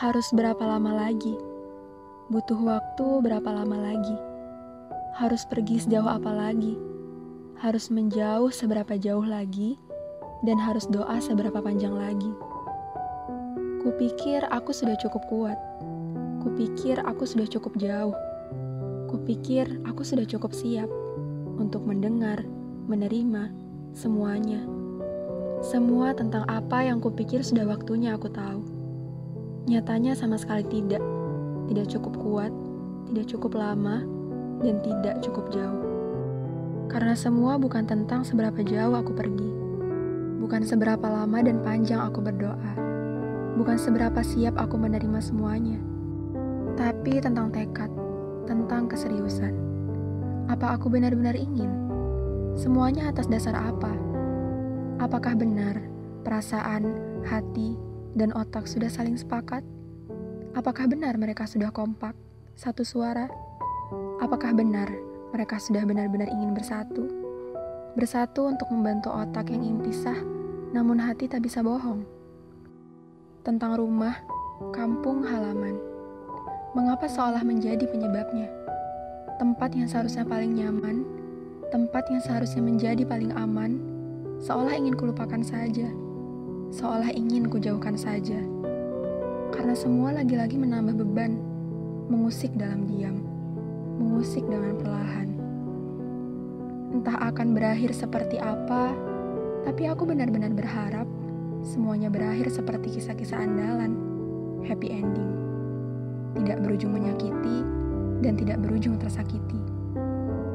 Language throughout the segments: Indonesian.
Harus berapa lama lagi? Butuh waktu berapa lama lagi? Harus pergi sejauh apa lagi? Harus menjauh seberapa jauh lagi? Dan harus doa seberapa panjang lagi? Kupikir aku sudah cukup kuat. Kupikir aku sudah cukup jauh. Kupikir aku sudah cukup siap untuk mendengar, menerima semuanya. Semua tentang apa yang kupikir sudah waktunya aku tahu. Nyatanya sama sekali tidak. Tidak cukup kuat, tidak cukup lama, dan tidak cukup jauh. Karena semua bukan tentang seberapa jauh aku pergi. Bukan seberapa lama dan panjang aku berdoa. Bukan seberapa siap aku menerima semuanya. Tapi tentang tekad, tentang keseriusan. Apa aku benar-benar ingin? Semuanya atas dasar apa? Apakah benar perasaan, hati, dan otak sudah saling sepakat? Apakah benar mereka sudah kompak, satu suara? Apakah benar mereka sudah benar-benar ingin bersatu? Bersatu untuk membantu otak yang ingin pisah, namun hati tak bisa bohong. Tentang rumah, kampung, halaman. Mengapa seolah menjadi penyebabnya? Tempat yang seharusnya paling nyaman, tempat yang seharusnya menjadi paling aman, seolah ingin kulupakan saja seolah ingin kujauhkan saja. Karena semua lagi-lagi menambah beban, mengusik dalam diam, mengusik dengan perlahan. Entah akan berakhir seperti apa, tapi aku benar-benar berharap semuanya berakhir seperti kisah-kisah andalan, happy ending. Tidak berujung menyakiti dan tidak berujung tersakiti.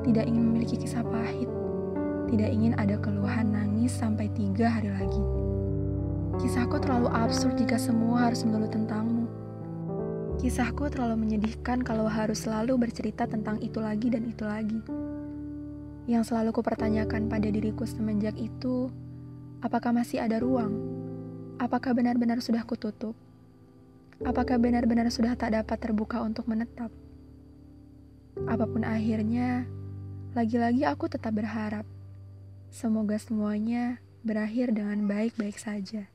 Tidak ingin memiliki kisah pahit, tidak ingin ada keluhan nangis sampai tiga hari lagi. Kisahku terlalu absurd jika semua harus melulu tentangmu. Kisahku terlalu menyedihkan kalau harus selalu bercerita tentang itu lagi dan itu lagi. Yang selalu kupertanyakan pada diriku semenjak itu, apakah masih ada ruang? Apakah benar-benar sudah kututup? Apakah benar-benar sudah tak dapat terbuka untuk menetap? Apa pun akhirnya, lagi-lagi aku tetap berharap. Semoga semuanya berakhir dengan baik-baik saja.